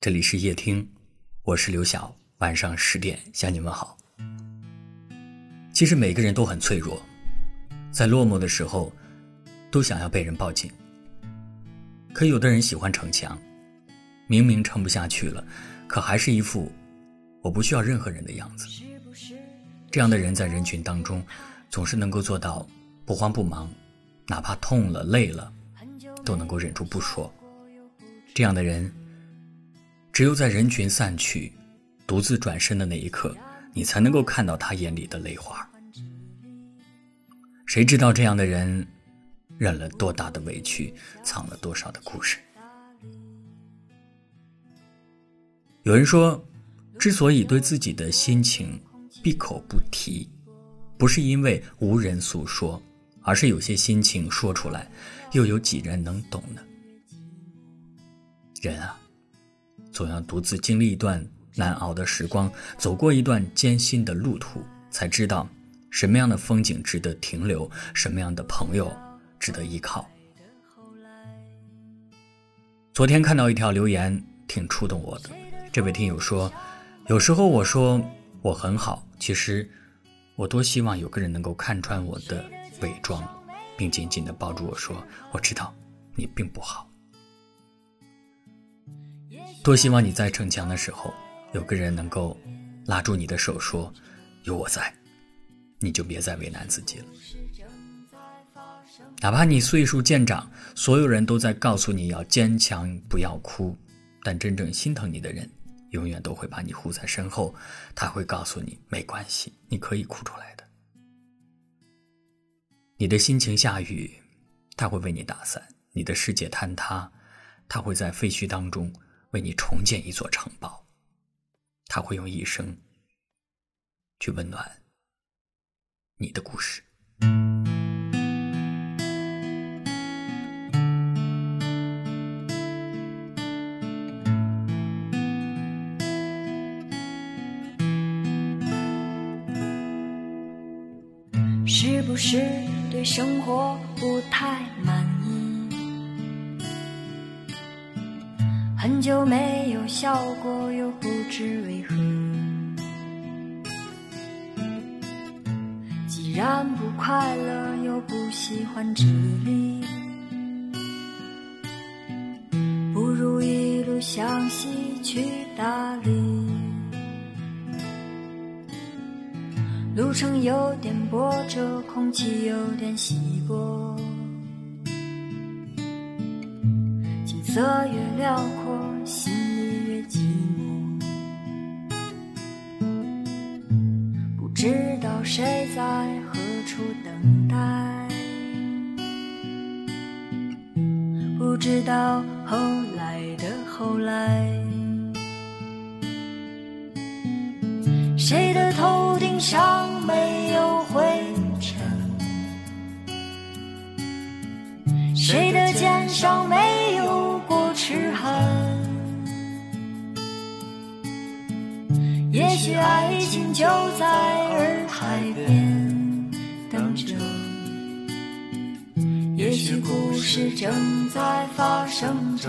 这里是夜听，我是刘晓。晚上十点向你们好。其实每个人都很脆弱，在落寞的时候，都想要被人抱紧。可有的人喜欢逞强，明明撑不下去了，可还是一副我不需要任何人的样子。这样的人在人群当中，总是能够做到不慌不忙，哪怕痛了累了，都能够忍住不说。这样的人。只有在人群散去、独自转身的那一刻，你才能够看到他眼里的泪花。谁知道这样的人忍了多大的委屈，藏了多少的故事？有人说，之所以对自己的心情闭口不提，不是因为无人诉说，而是有些心情说出来，又有几人能懂呢？人啊！总要独自经历一段难熬的时光，走过一段艰辛的路途，才知道什么样的风景值得停留，什么样的朋友值得依靠。昨天看到一条留言，挺触动我的。这位听友说：“有时候我说我很好，其实我多希望有个人能够看穿我的伪装，并紧紧地抱住我说：我知道你并不好。”多希望你在逞强的时候，有个人能够拉住你的手，说：“有我在，你就别再为难自己了。”哪怕你岁数渐长，所有人都在告诉你要坚强，不要哭，但真正心疼你的人，永远都会把你护在身后。他会告诉你：“没关系，你可以哭出来的。”你的心情下雨，他会为你打伞；你的世界坍塌，他会在废墟当中。为你重建一座城堡，他会用一生去温暖你的故事。是不是对生活不太满？久没有笑过，又不知为何。既然不快乐，又不喜欢这里，不如一路向西去大理。路程有点波折，空气有点稀薄。景色越辽阔，心里越寂寞。不知道谁在何处等待，不知道后来的后来，谁的头顶上没有灰尘，谁的肩上没有。痴痕，也许爱情就在洱海边等着，也许故事正在发生着。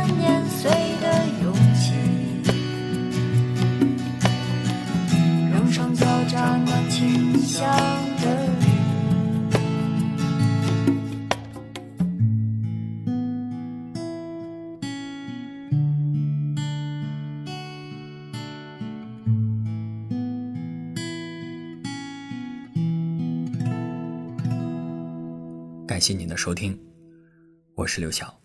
感谢您的收听，我是刘晓。